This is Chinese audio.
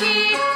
七